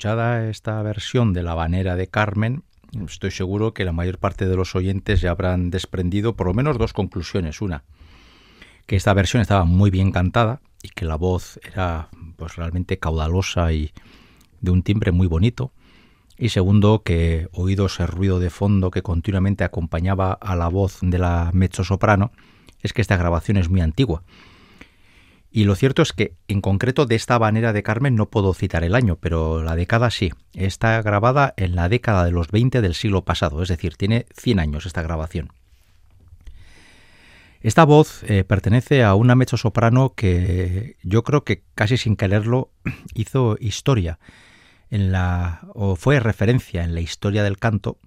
escuchada esta versión de la banera de Carmen, estoy seguro que la mayor parte de los oyentes ya habrán desprendido por lo menos dos conclusiones. Una, que esta versión estaba muy bien cantada y que la voz era pues realmente caudalosa y de un timbre muy bonito. Y segundo, que oído ese ruido de fondo que continuamente acompañaba a la voz de la mezzo-soprano, es que esta grabación es muy antigua y lo cierto es que, en concreto, de esta manera de Carmen no puedo citar el año, pero la década sí. Está grabada en la década de los 20 del siglo pasado, es decir, tiene 100 años esta grabación. Esta voz eh, pertenece a una mezzo soprano que yo creo que casi sin quererlo hizo historia en la o fue referencia en la historia del canto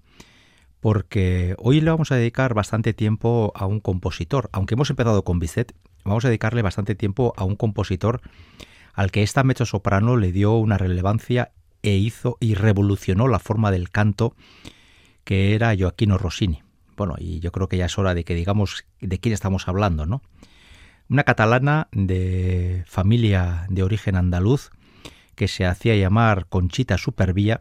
porque hoy le vamos a dedicar bastante tiempo a un compositor, aunque hemos empezado con Bizet vamos a dedicarle bastante tiempo a un compositor al que esta soprano le dio una relevancia e hizo y revolucionó la forma del canto que era Joaquino Rossini. Bueno, y yo creo que ya es hora de que digamos de quién estamos hablando, ¿no? Una catalana de familia de origen andaluz que se hacía llamar Conchita Supervía,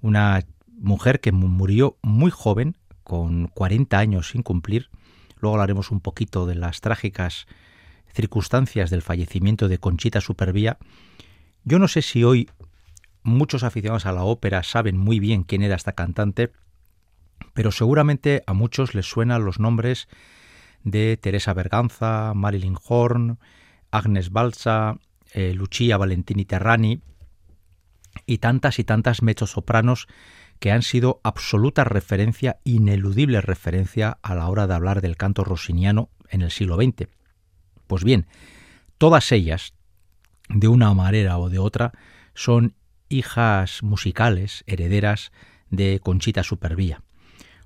una mujer que murió muy joven, con 40 años sin cumplir, Luego hablaremos un poquito de las trágicas circunstancias del fallecimiento de Conchita Supervía, yo no sé si hoy muchos aficionados a la ópera saben muy bien quién era esta cantante, pero seguramente a muchos les suenan los nombres de Teresa Berganza, Marilyn Horn, Agnes Balsa, eh, Lucia Valentini Terrani y tantas y tantas mezzosopranos que han sido absoluta referencia, ineludible referencia a la hora de hablar del canto rossiniano en el siglo XX. Pues bien, todas ellas, de una manera o de otra, son hijas musicales, herederas de Conchita Supervía,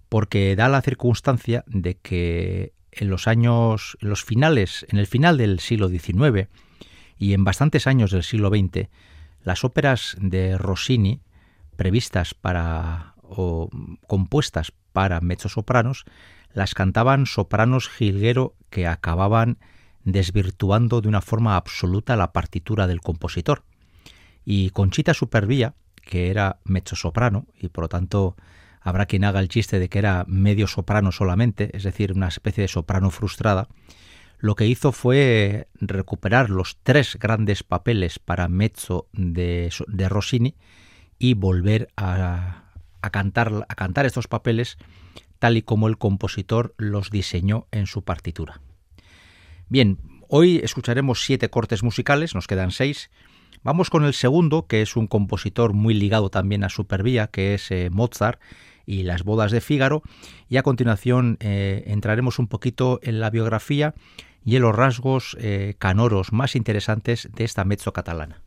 porque da la circunstancia de que en los años, en los finales, en el final del siglo XIX y en bastantes años del siglo XX, las óperas de Rossini, previstas para o compuestas para mezzosopranos, las cantaban sopranos jilguero que acababan desvirtuando de una forma absoluta la partitura del compositor. Y Conchita Supervía, que era mezzosoprano y por lo tanto habrá quien haga el chiste de que era medio soprano solamente, es decir, una especie de soprano frustrada, lo que hizo fue recuperar los tres grandes papeles para mezzo de, Rossini y volver a, cantar, a cantar estos papeles tal y como el compositor los diseñó en su partitura. Bien, hoy escucharemos siete cortes musicales, nos quedan seis. Vamos con el segundo, que es un compositor muy ligado también a Supervía, que es eh, Mozart, y las bodas de Fígaro. Y a continuación eh, entraremos un poquito en la biografía y en los rasgos eh, canoros más interesantes de esta mezzo catalana.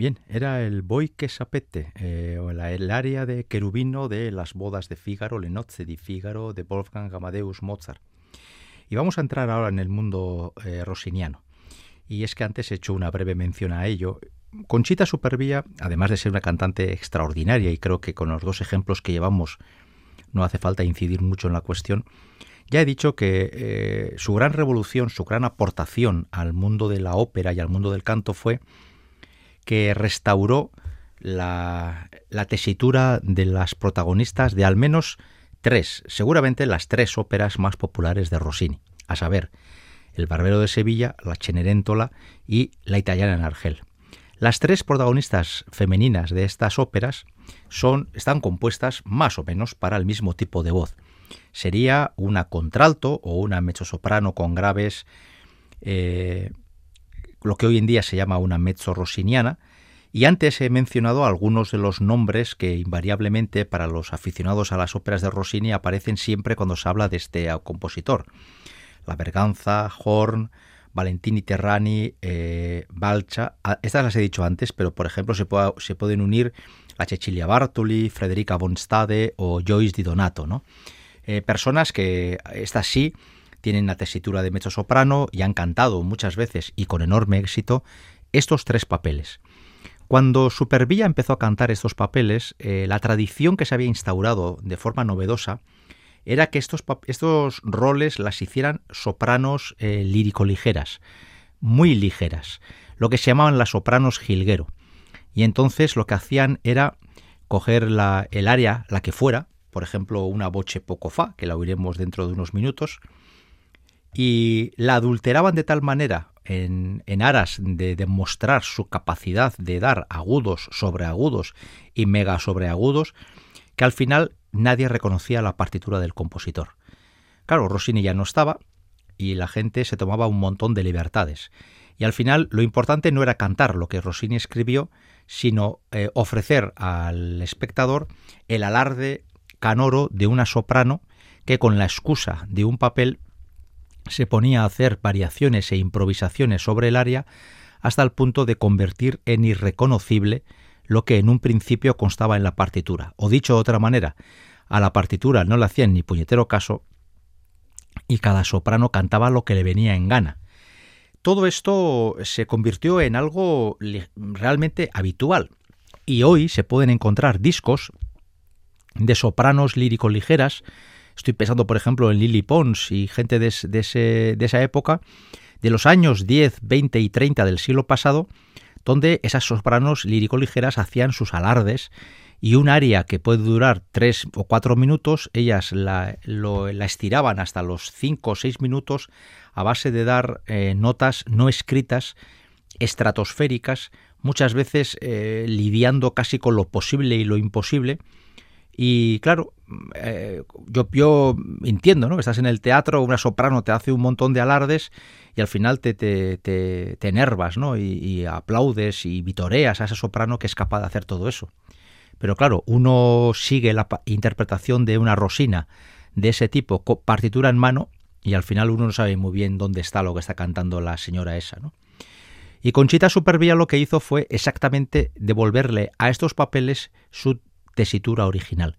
Bien, era el Boy que sapete, eh, o el área de querubino de las bodas de Fígaro, Le Nozze di Fígaro, de Wolfgang Amadeus Mozart. Y vamos a entrar ahora en el mundo eh, rossiniano. Y es que antes he hecho una breve mención a ello, Conchita Supervilla, además de ser una cantante extraordinaria, y creo que con los dos ejemplos que llevamos no hace falta incidir mucho en la cuestión, ya he dicho que eh, su gran revolución, su gran aportación al mundo de la ópera y al mundo del canto fue que restauró la, tesitura de las protagonistas de al menos tres, seguramente las tres óperas más populares de Rossini, a saber, El Barbero de Sevilla, La Cenerentola y La Italiana en Argel. Las tres protagonistas femeninas de estas óperas son, están compuestas más o menos para el mismo tipo de voz sería una contralto o una mezzosoprano con graves, eh, lo que hoy en día se llama una mezzo rossiniana, y antes he mencionado algunos de los nombres que invariablemente para los aficionados a las óperas de Rossini aparecen siempre cuando se habla de este compositor. La Berganza, Horn, Valentini Terrani, eh, Balcha. Ah, estas las he dicho antes, pero por ejemplo se, pueden unir a Cecilia Bartoli, Frederica von Stade o Joyce Di Donato, ¿no? Eh, personas que, estas sí, tienen la tesitura de mezzo soprano y han cantado muchas veces y con enorme éxito estos tres papeles. Cuando Supervilla empezó a cantar estos papeles, eh, la tradición que se había instaurado de forma novedosa era que estos, estos roles las hicieran sopranos eh, lírico-ligeras, muy ligeras, lo que se llamaban las sopranos jilguero. Y entonces lo que hacían era coger la, el área, la que fuera, por ejemplo, una boche poco fa, que la oiremos dentro de unos minutos, y la adulteraban de tal manera en, aras de demostrar su capacidad de dar agudos sobre agudos y mega sobre agudos, que al final nadie reconocía la partitura del compositor. Claro, Rossini ya no estaba y la gente se tomaba un montón de libertades. Y al final lo importante no era cantar lo que Rossini escribió, sino eh, ofrecer al espectador el alarde canoro de una soprano que con la excusa de un papel se ponía a hacer variaciones e improvisaciones sobre el aria hasta el punto de convertir en irreconocible lo que en un principio constaba en la partitura. O dicho de otra manera, a la partitura no le hacían ni puñetero caso y cada soprano cantaba lo que le venía en gana. Todo esto se convirtió en algo realmente habitual y hoy se pueden encontrar discos de sopranos lírico-ligeras. Estoy pensando, por ejemplo, en Lily Pons y gente de, esa época, de los años 10, 20 y 30 del siglo pasado, donde esas sopranos lírico-ligeras hacían sus alardes y un aria que puede durar tres o cuatro minutos, ellas la, la estiraban hasta los cinco o seis minutos a base de dar eh, notas no escritas, estratosféricas, muchas veces eh, lidiando casi con lo posible y lo imposible, y claro, eh, yo, yo, entiendo, ¿no? Estás en el teatro, una soprano te hace un montón de alardes y al final te, te, te, enervas, ¿no? Y, aplaudes y vitoreas a esa soprano que es capaz de hacer todo eso. Pero claro, uno sigue la interpretación de una rosina de ese tipo, partitura en mano, y al final uno no sabe muy bien dónde está lo que está cantando la señora esa, ¿no? Y Conchita Supervía lo que hizo fue exactamente devolverle a estos papeles su tesitura original.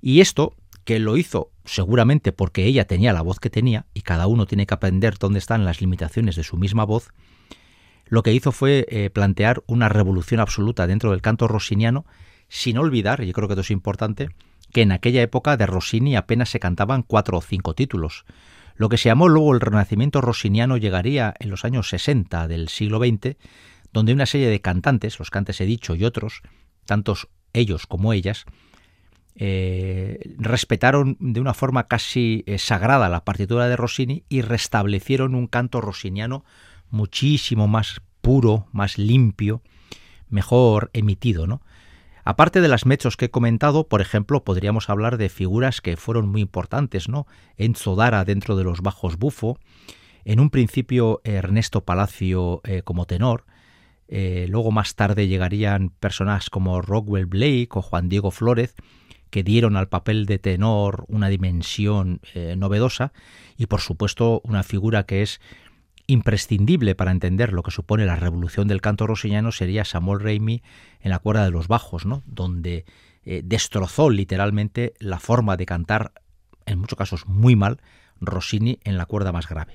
Y esto, que lo hizo seguramente porque ella tenía la voz que tenía, y cada uno tiene que aprender dónde están las limitaciones de su misma voz, lo que hizo fue eh, plantear una revolución absoluta dentro del canto rossiniano, sin olvidar, y creo que esto es importante, que en aquella época de Rossini apenas se cantaban cuatro o cinco títulos. Lo que se llamó luego el Renacimiento rossiniano llegaría en los años 60 del siglo XX, donde una serie de cantantes, los cantes he dicho y otros, tantos ellos como ellas, eh, respetaron de una forma casi eh, sagrada la partitura de Rossini y restablecieron un canto rossiniano muchísimo más puro, más limpio, mejor emitido, ¿no? Aparte de las mechos que he comentado, por ejemplo, podríamos hablar de figuras que fueron muy importantes, ¿no? Enzo Dara dentro de los bajos bufo, en un principio Ernesto Palacio eh, como tenor, eh, luego más tarde llegarían personajes como Rockwell Blake o Juan Diego Flórez, que dieron al papel de tenor una dimensión eh, novedosa y por supuesto una figura que es imprescindible para entender lo que supone la revolución del canto rosellano sería Samuel Raimi en la cuerda de los bajos, ¿no? donde eh, destrozó literalmente la forma de cantar, en muchos casos muy mal, Rossini en la cuerda más grave.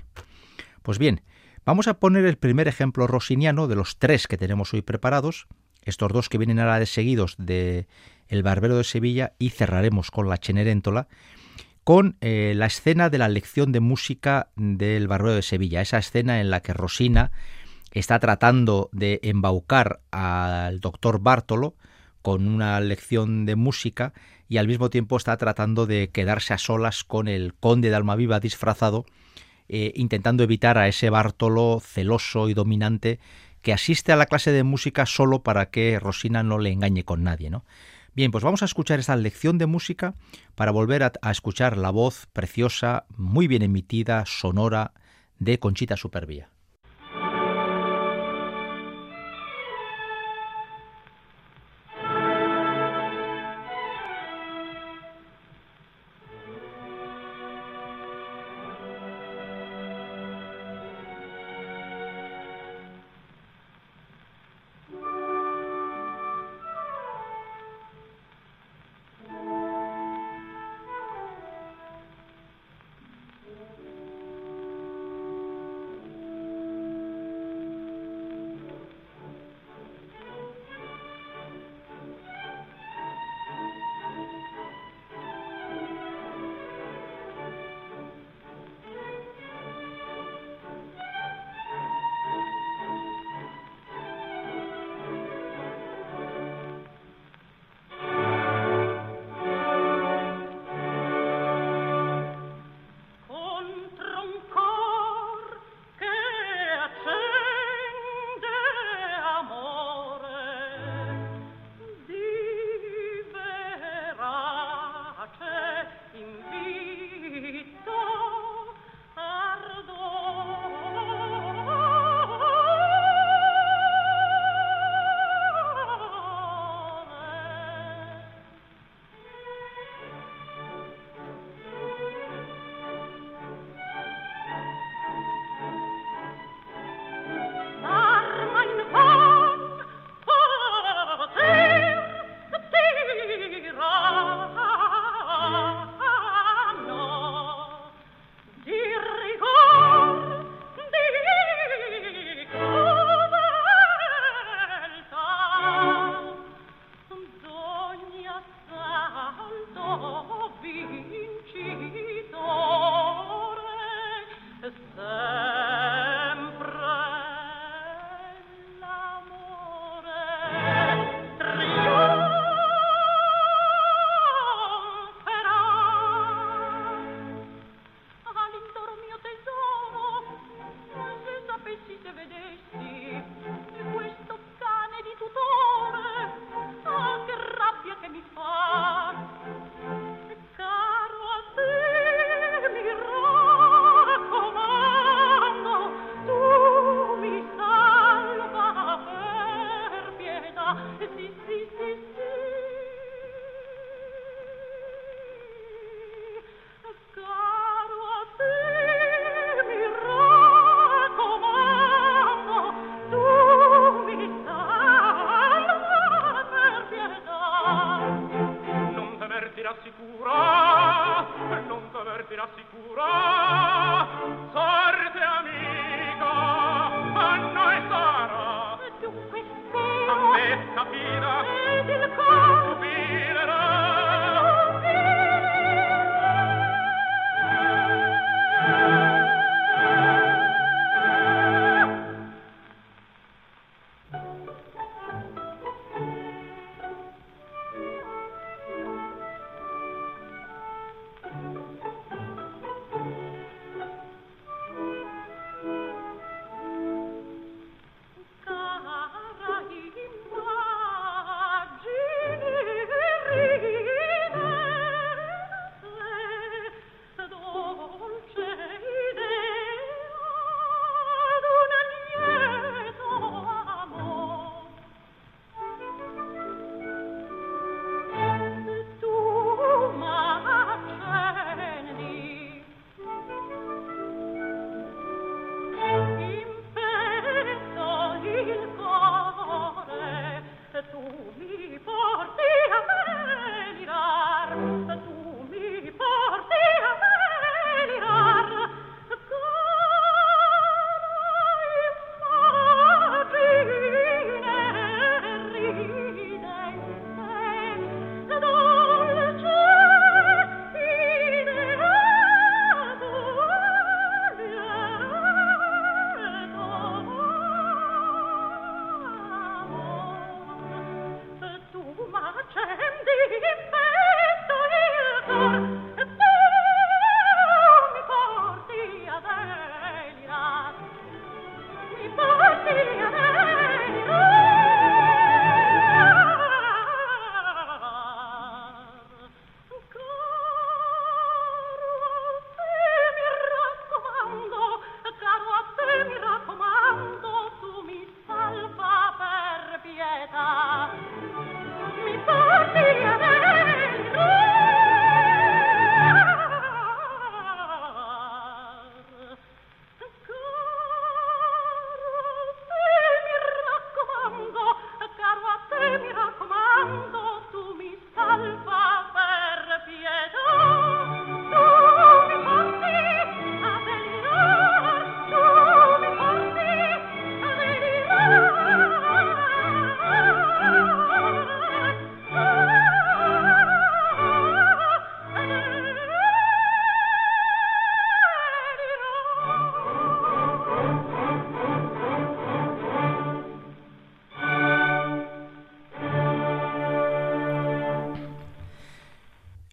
Pues bien, Vamos a poner el primer ejemplo rosiniano de los tres que tenemos hoy preparados, estos dos que vienen ahora de seguidos de El Barbero de Sevilla y cerraremos con la Cenerentola con eh, la escena de la lección de música del Barbero de Sevilla, esa escena en la que Rosina está tratando de embaucar al doctor Bartolo con una lección de música y al mismo tiempo está tratando de quedarse a solas con el conde de Almaviva disfrazado, eh, intentando evitar a ese Bartolo celoso y dominante que asiste a la clase de música solo para que Rosina no le engañe con nadie, ¿no? Bien, pues vamos a escuchar esta lección de música para volver a, a escuchar la voz preciosa, muy bien emitida, sonora de Conchita Supervía.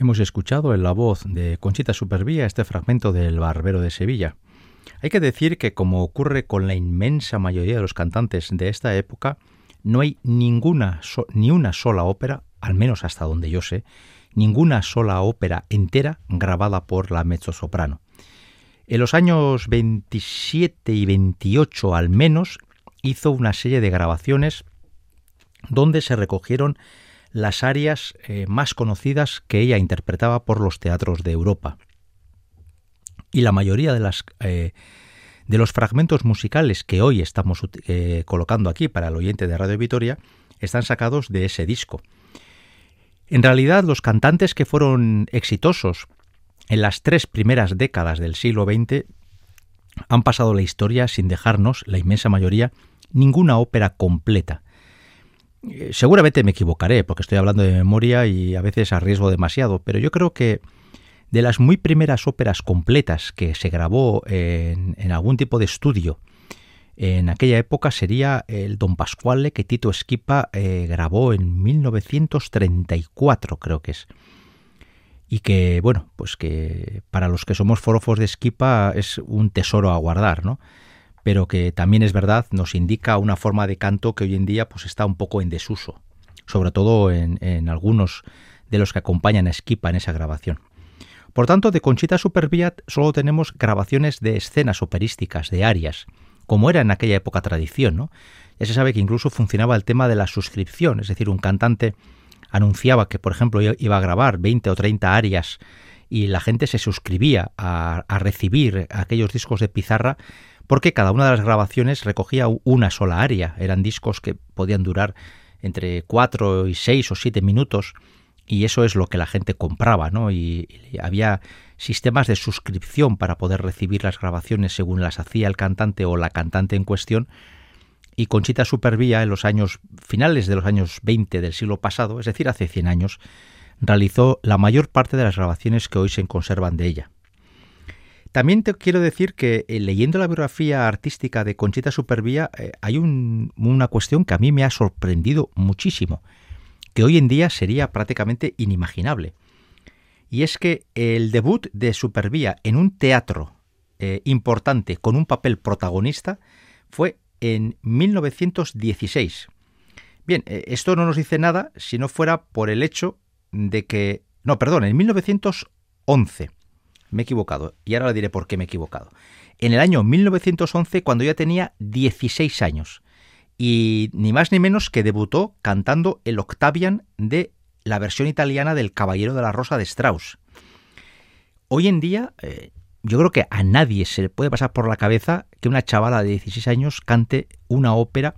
Hemos escuchado en la voz de Conchita Supervía este fragmento del Barbero de Sevilla. Hay que decir que, como ocurre con la inmensa mayoría de los cantantes de esta época, no hay ninguna ni una sola ópera, al menos hasta donde yo sé, ninguna sola ópera entera grabada por la mezzosoprano. En los años 27 y 28 al menos hizo una serie de grabaciones donde se recogieron las áreas eh, más conocidas que ella interpretaba por los teatros de Europa. Y la mayoría de, eh, los fragmentos musicales que hoy estamos eh, colocando aquí para el oyente de Radio Vitoria están sacados de ese disco. En realidad, los cantantes que fueron exitosos en las tres primeras décadas del siglo XX han pasado la historia sin dejarnos, la inmensa mayoría, ninguna ópera completa. Eh, seguramente me equivocaré, porque estoy hablando de memoria y a veces arriesgo demasiado, pero yo creo que de las muy primeras óperas completas que se grabó en, algún tipo de estudio en aquella época sería el Don Pasquale que Tito Esquipa eh, grabó en 1934, creo que es. Y que, bueno, pues que para los que somos forofos de Esquipa es un tesoro a guardar, ¿no? Pero que también es verdad, nos indica una forma de canto que hoy en día pues está un poco en desuso, sobre todo en, algunos de los que acompañan a Esquipa en esa grabación. Por tanto, de Conchita Superviat solo tenemos grabaciones de escenas operísticas, de arias, como era en aquella época tradición, ¿no? Ya se sabe que incluso funcionaba el tema de la suscripción, es decir, un cantante anunciaba que, por ejemplo, iba a grabar 20 o 30 arias y la gente se suscribía a, a recibir aquellos discos de pizarra porque cada una de las grabaciones recogía una sola área. Eran discos que podían durar entre cuatro y seis o siete minutos y eso es lo que la gente compraba, ¿no? Y, había sistemas de suscripción para poder recibir las grabaciones según las hacía el cantante o la cantante en cuestión. Y Conchita Supervía, en los años finales de los años 20 del siglo pasado, es decir, hace 100 años, realizó la mayor parte de las grabaciones que hoy se conservan de ella. También te quiero decir que eh, leyendo la biografía artística de Conchita Supervía eh, hay una cuestión que a mí me ha sorprendido muchísimo, que hoy en día sería prácticamente inimaginable. Y es que el debut de Supervía en un teatro eh, importante con un papel protagonista fue en 1916. Bien, esto no nos dice nada si no fuera por el hecho de que... No, perdón, en 1911 me he equivocado, y ahora le diré por qué me he equivocado. En el año 1911, cuando ya tenía 16 años, y ni más ni menos que debutó cantando el Octavian de la versión italiana del Caballero de la Rosa de Strauss. Hoy en día, eh, yo creo que a nadie se le puede pasar por la cabeza que una chavala de 16 años cante una ópera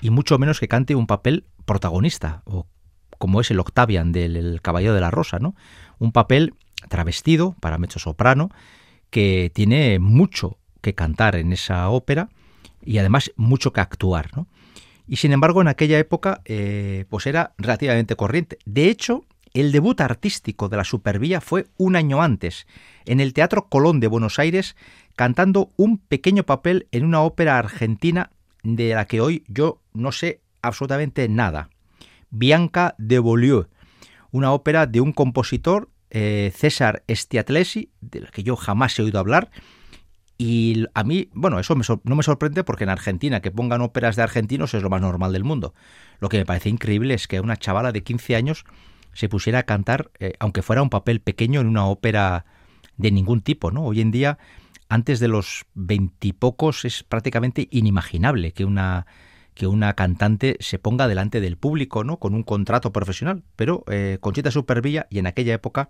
y mucho menos que cante un papel protagonista, o como es el Octavian del Caballero de la Rosa, ¿no? Un papel travestido para mezzo soprano, que tiene mucho que cantar en esa ópera y además mucho que actuar. Y sin embargo, en aquella época, eh, pues era relativamente corriente. De hecho, el debut artístico de la Supervía fue un año antes, en el Teatro Colón de Buenos Aires, cantando un pequeño papel en una ópera argentina de la que hoy yo no sé absolutamente nada. Bianca de Beaulieu, una ópera de un compositor eh, César Estiatlesi, del que yo jamás he oído hablar. Y a mí, bueno, eso no me sorprende porque en Argentina que pongan óperas de argentinos es lo más normal del mundo. Lo que me parece increíble es que una chavala de 15 años se pusiera a cantar, eh, aunque fuera un papel pequeño, en una ópera de ningún tipo, ¿no? Hoy en día, antes de los veintipocos, es prácticamente inimaginable que una que una cantante se ponga delante del público, ¿no? Con un contrato profesional. Pero eh, Conchita Supervilla y en aquella época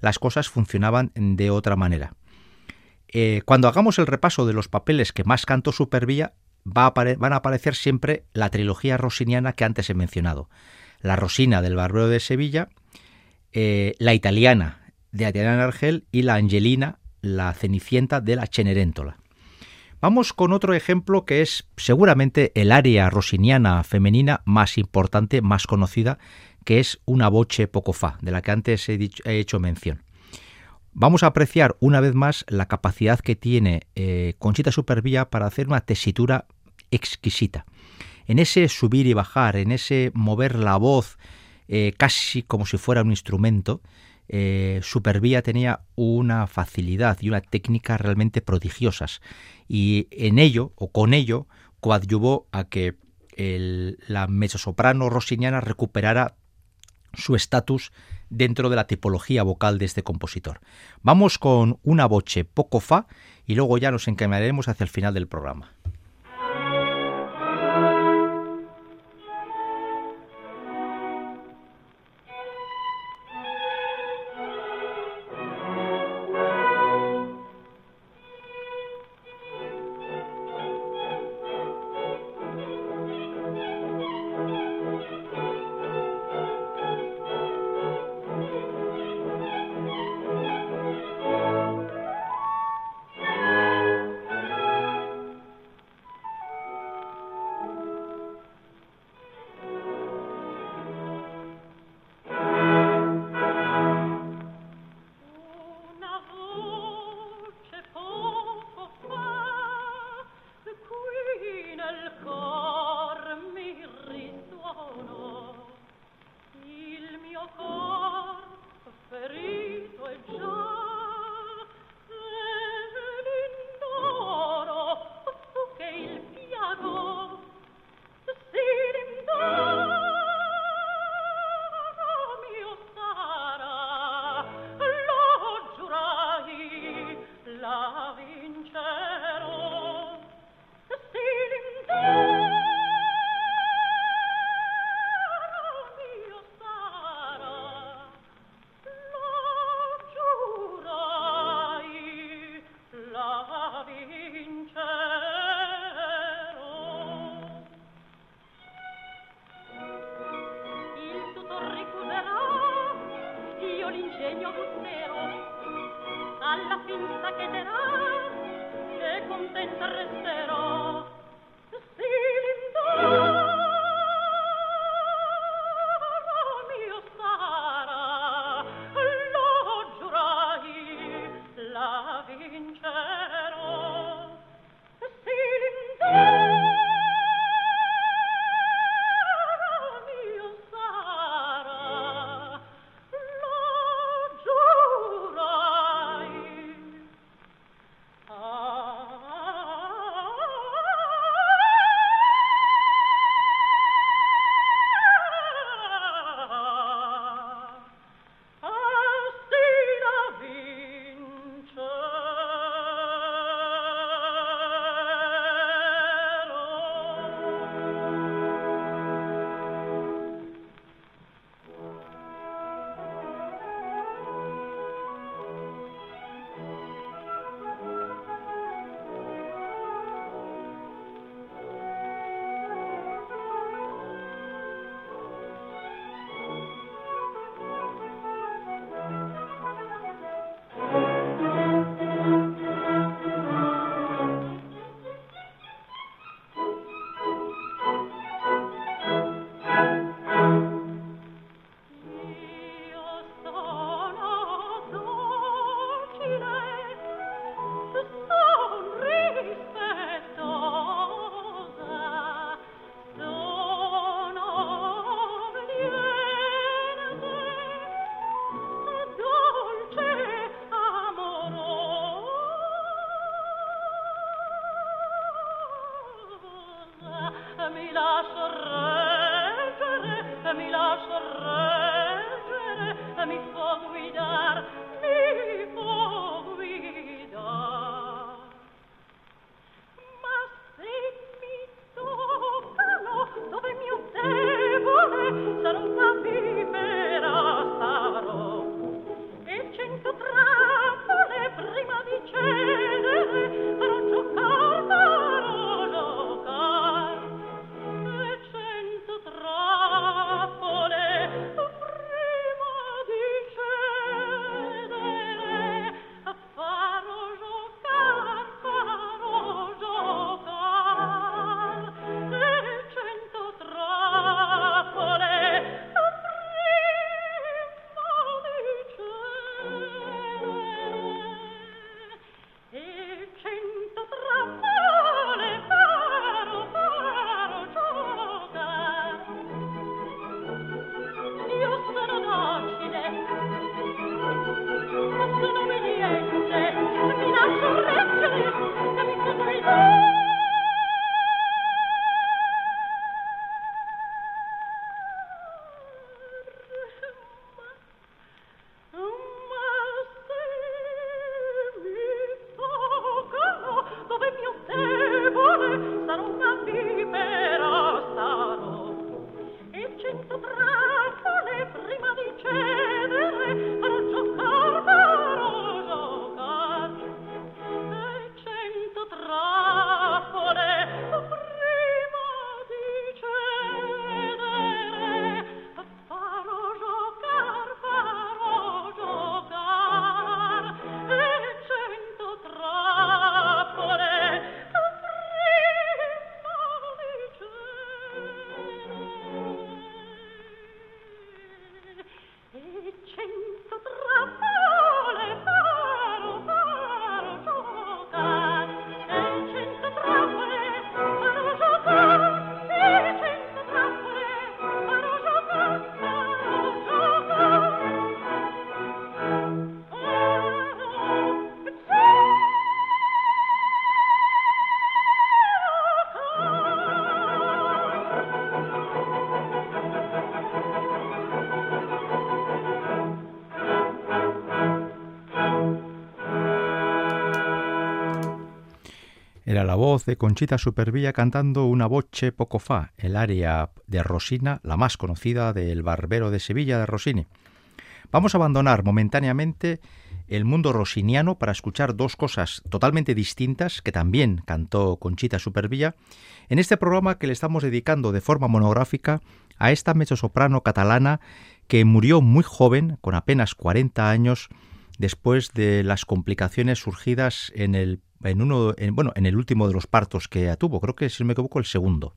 las cosas funcionaban de otra manera. Eh, cuando hagamos el repaso de los papeles que más cantó Supervilla, va van a aparecer siempre la trilogía rosiniana que antes he mencionado. La Rosina del Barbero de Sevilla, eh, la italiana de Adriana Argel y la Angelina, la Cenicienta de la Cenerentola. Vamos con otro ejemplo que es seguramente el área rosiniana femenina más importante, más conocida, que es una boche poco fa, de la que antes he, hecho mención. Vamos a apreciar una vez más la capacidad que tiene eh, Conchita Supervía para hacer una tesitura exquisita. En ese subir y bajar, en ese mover la voz eh, casi como si fuera un instrumento, eh, Supervía tenía una facilidad y una técnica realmente prodigiosas y en ello o con ello coadyuvó a que la mezzosoprano rossiniana recuperara su estatus dentro de la tipología vocal de este compositor. Vamos con una voce poco fa y luego ya nos encaminaremos hacia el final del programa. disegno guttero alla fin s'accheterà e contenta resterò La voz de Conchita Supervilla cantando una voce poco fa, el área de Rosina, la más conocida del Barbero de Sevilla de Rossini. Vamos a abandonar momentáneamente el mundo rosiniano para escuchar dos cosas totalmente distintas que también cantó Conchita Supervilla en este programa que le estamos dedicando de forma monográfica a esta mezzosoprano catalana que murió muy joven, con apenas 40 años, después de las complicaciones surgidas en el en uno, bueno, en el último de los partos que tuvo, creo que si no me equivoco el segundo.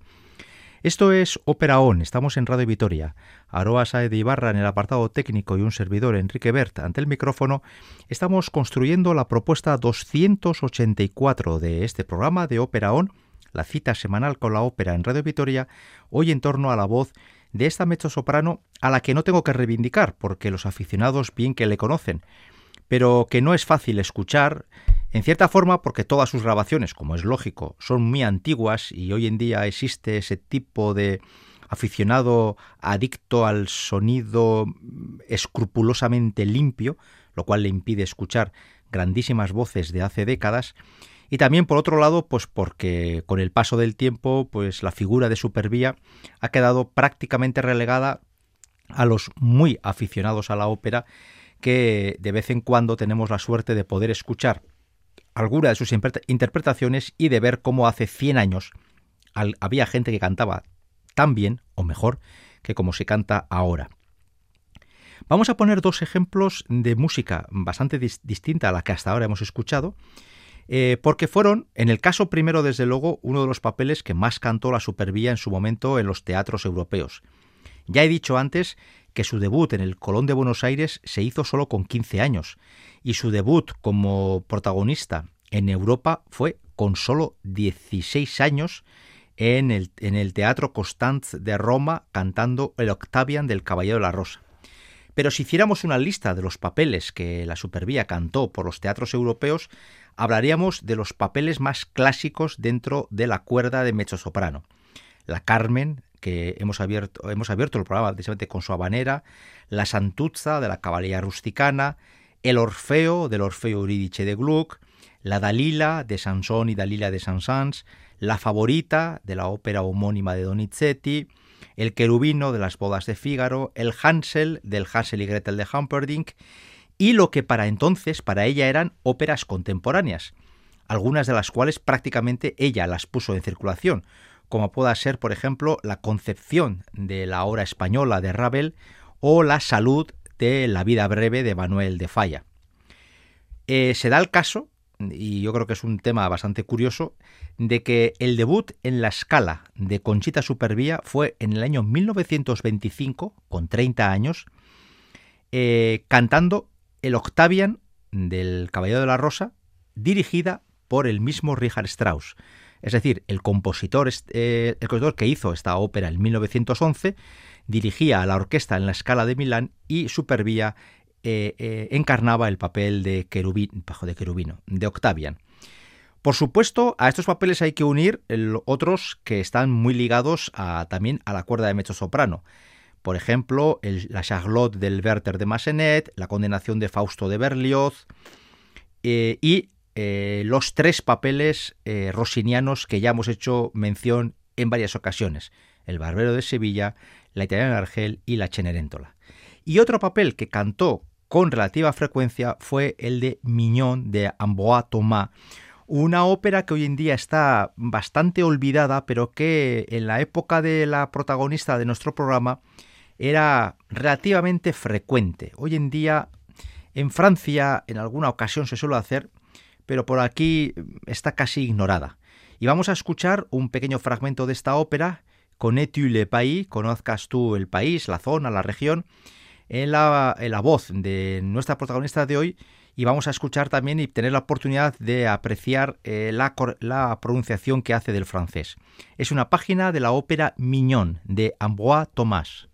Esto es Ópera On, estamos en Radio Vitoria. Aroa Sae de Ibarra en el apartado técnico y un servidor Enrique Bert ante el micrófono, estamos construyendo la propuesta 284 de este programa de Ópera On, la cita semanal con la ópera en Radio Vitoria, hoy en torno a la voz de esta soprano a la que no tengo que reivindicar, porque los aficionados bien que le conocen, pero que no es fácil escuchar en cierta forma, porque todas sus grabaciones, como es lógico, son muy antiguas y hoy en día existe ese tipo de aficionado adicto al sonido escrupulosamente limpio, lo cual le impide escuchar grandísimas voces de hace décadas. Y también por otro lado, pues porque con el paso del tiempo, pues la figura de Supervía ha quedado prácticamente relegada a los muy aficionados a la ópera que de vez en cuando tenemos la suerte de poder escuchar alguna de sus interpretaciones y de ver cómo hace 100 años había gente que cantaba tan bien o mejor que como se canta ahora. Vamos a poner dos ejemplos de música bastante distinta a la que hasta ahora hemos escuchado, eh, porque fueron, en el caso primero, desde luego, uno de los papeles que más cantó la Supervía en su momento en los teatros europeos. Ya he dicho antes que su debut en el Colón de Buenos Aires se hizo solo con 15 años y su debut como protagonista en Europa fue con solo 16 años en el, en el Teatro Constanz de Roma cantando el Octavian del Caballero de la Rosa. Pero si hiciéramos una lista de los papeles que la Supervía cantó por los teatros europeos, hablaríamos de los papeles más clásicos dentro de la cuerda de mezzosoprano. La Carmen, que hemos abierto, hemos abierto el programa precisamente con su habanera, la Santuzza de la Caballería Rusticana, el Orfeo del Orfeo Eurídice de Gluck, la Dalila de Sansón y Dalila de Sansans, la Favorita de la ópera homónima de Donizetti, el Querubino de las bodas de Fígaro, el Hansel del Hansel y Gretel de Humperdinck y lo que para entonces para ella eran óperas contemporáneas, algunas de las cuales prácticamente ella las puso en circulación, como pueda ser, por ejemplo, la Concepción de la obra española de Ravel o la Salud de La vida breve de Manuel de Falla. Eh, se da el caso, y yo creo que es un tema bastante curioso, de que el debut en la escala de Conchita Supervía fue en el año 1925, con 30 años, eh, cantando el Octavian del Caballero de la Rosa, dirigida por el mismo Richard Strauss. Es decir, el compositor, eh, el compositor que hizo esta ópera en 1911 dirigía a la orquesta en la escala de Milán y Supervía eh, eh, encarnaba el papel de, bajo de querubino, de Octavian. Por supuesto, a estos papeles hay que unir otros que están muy ligados también a la cuerda de soprano. Por ejemplo, la Charlotte del Werther de Massenet, la condenación de Fausto de Berlioz eh, y los tres papeles rosinianos que ya hemos hecho mención en varias ocasiones. El Barbero de Sevilla, la italiana de Argel y la Cenerentola. Y otro papel que cantó con relativa frecuencia fue el de Mignon de Amboa Thomas, una ópera que hoy en día está bastante olvidada, pero que en la época de la protagonista de nuestro programa era relativamente frecuente. Hoy en día en Francia en alguna ocasión se suele hacer, pero por aquí está casi ignorada. Y vamos a escuchar un pequeño fragmento de esta ópera Connais-tu le pays? ¿Conozcas tú el país, la zona, la región? en la, la voz de nuestra protagonista de hoy y vamos a escuchar también y tener la oportunidad de apreciar eh, la, la, pronunciación que hace del francés. Es una página de la ópera Mignon de Ambroise Thomas.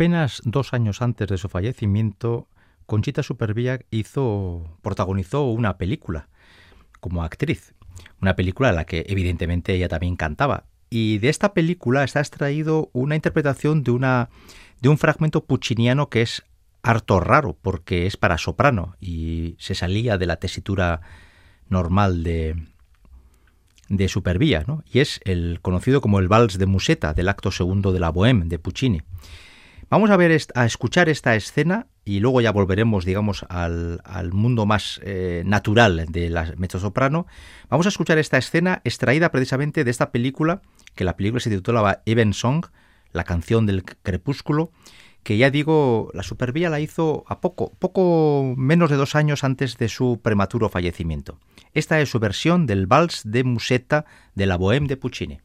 Apenas dos años antes de su fallecimiento, Conchita Supervía hizo, protagonizó una película como actriz, una película en la que evidentemente ella también cantaba. Y de esta película está extraído una interpretación de, una, de un fragmento pucciniano que es harto raro porque es para soprano y se salía de la tesitura normal de, de Supervía, ¿no? y es el conocido como el vals de Museta del acto segundo de la Bohème de Puccini. Vamos a ver, a escuchar esta escena y luego ya volveremos, digamos, al, mundo más eh, natural de la mezzosoprano. Vamos a escuchar esta escena extraída precisamente de esta película, que la película se titulaba Even Song, la canción del crepúsculo, que ya digo, la Supervía la hizo a poco, poco menos de dos años antes de su prematuro fallecimiento. Esta es su versión del Vals de Musetta de la Bohème de Puccini.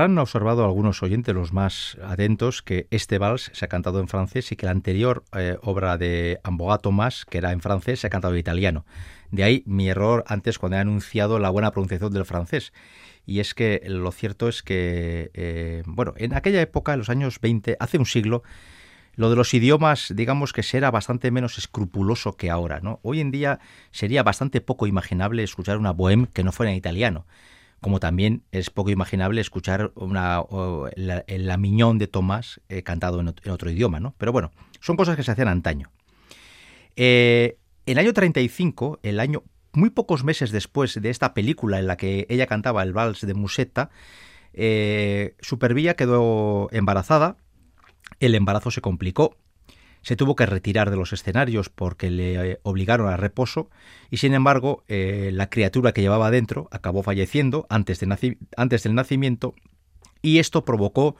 Habrán observado algunos oyentes, los más atentos, que este vals se ha cantado en francés y que la anterior eh, obra de Amboga Tomás, que era en francés, se ha cantado en italiano. De ahí mi error antes cuando he anunciado la buena pronunciación del francés. Y es que lo cierto es que, eh, bueno, en aquella época, en los años 20, hace un siglo, lo de los idiomas, digamos que será bastante menos escrupuloso que ahora, ¿no? Hoy en día sería bastante poco imaginable escuchar una bohème que no fuera en italiano como también es poco imaginable escuchar una, la, Miñón de Tomás eh, cantado en, otro idioma, ¿no? Pero bueno, son cosas que se hacían antaño. Eh, el año 35, el año muy pocos meses después de esta película en la que ella cantaba el vals de Musetta, eh, Supervía quedó embarazada, el embarazo se complicó, se tuvo que retirar de los escenarios porque le eh, obligaron a reposo y sin embargo eh, la criatura que llevaba dentro acabó falleciendo antes, antes del nacimiento y esto provocó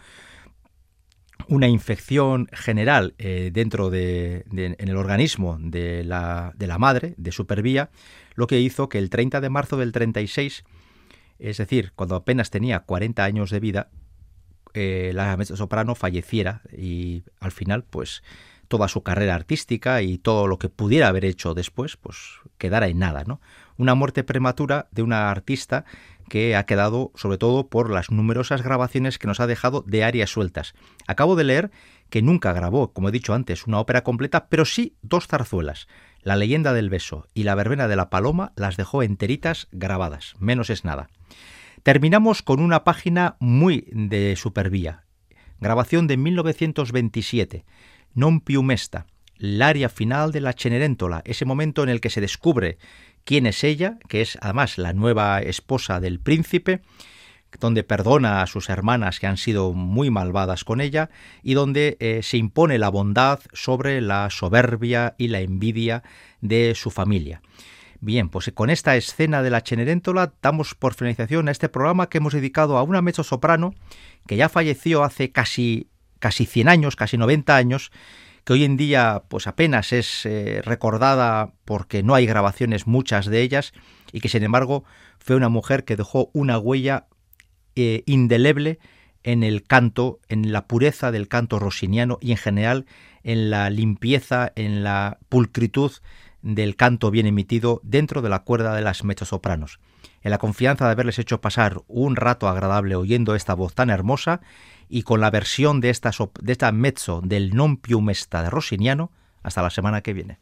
una infección general eh, dentro de, en el organismo de la, de la madre, de Supervía, lo que hizo que el 30 de marzo del 36, es decir, cuando apenas tenía 40 años de vida, la soprano falleciera y al final pues toda su carrera artística y todo lo que pudiera haber hecho después, pues quedara en nada, ¿no? Una muerte prematura de una artista que ha quedado sobre todo por las numerosas grabaciones que nos ha dejado de áreas sueltas. Acabo de leer que nunca grabó, como he dicho antes, una ópera completa, pero sí dos zarzuelas. La leyenda del beso y la verbena de la paloma las dejó enteritas grabadas, menos es nada. Terminamos con una página muy de supervía, grabación de 1927 non più mesta, el área final de la Cenerentola, ese momento en el que se descubre quién es ella, que es además la nueva esposa del príncipe, donde perdona a sus hermanas que han sido muy malvadas con ella y donde eh, se impone la bondad sobre la soberbia y la envidia de su familia. Bien, pues con esta escena de la Cenerentola damos por finalización a este programa que hemos dedicado a una mezzo soprano que ya falleció hace casi casi 100 años, casi 90 años, que hoy en día pues apenas es eh, recordada porque no hay grabaciones muchas de ellas y que sin embargo fue una mujer que dejó una huella eh, indeleble en el canto, en la pureza del canto rosiniano y en general en la limpieza, en la pulcritud del canto bien emitido dentro de la cuerda de las mezzosopranos. En la confianza de haberles hecho pasar un rato agradable oyendo esta voz tan hermosa y con la versión de esta, de esta mezzo del Non più mesta de Rossiniano. Hasta la semana que viene.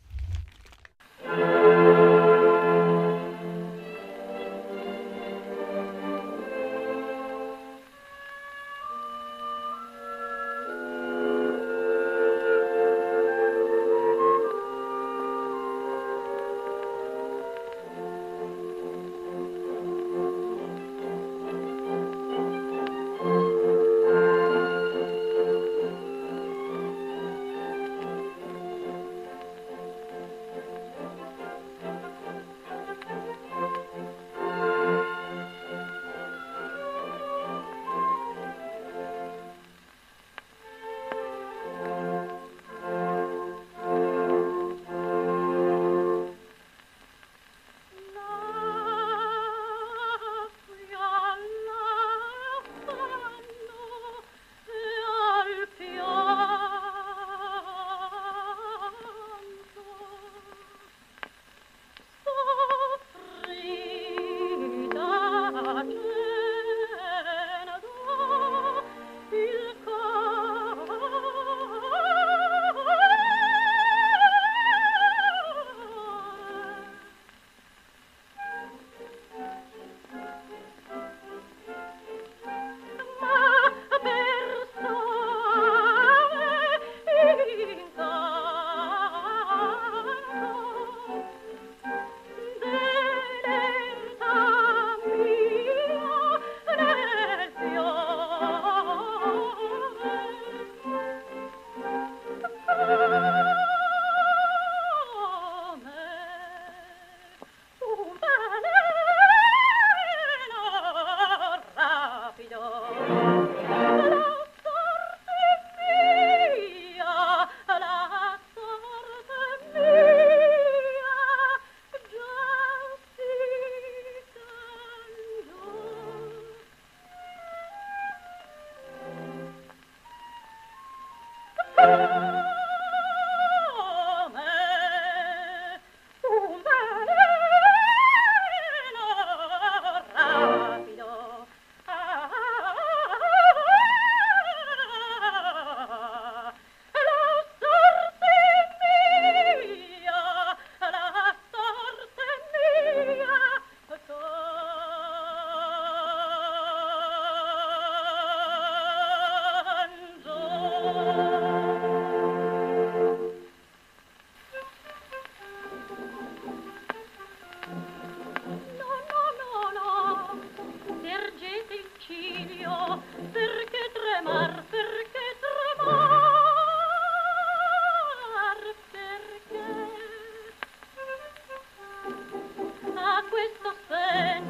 questo sen,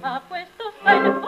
a questo sen.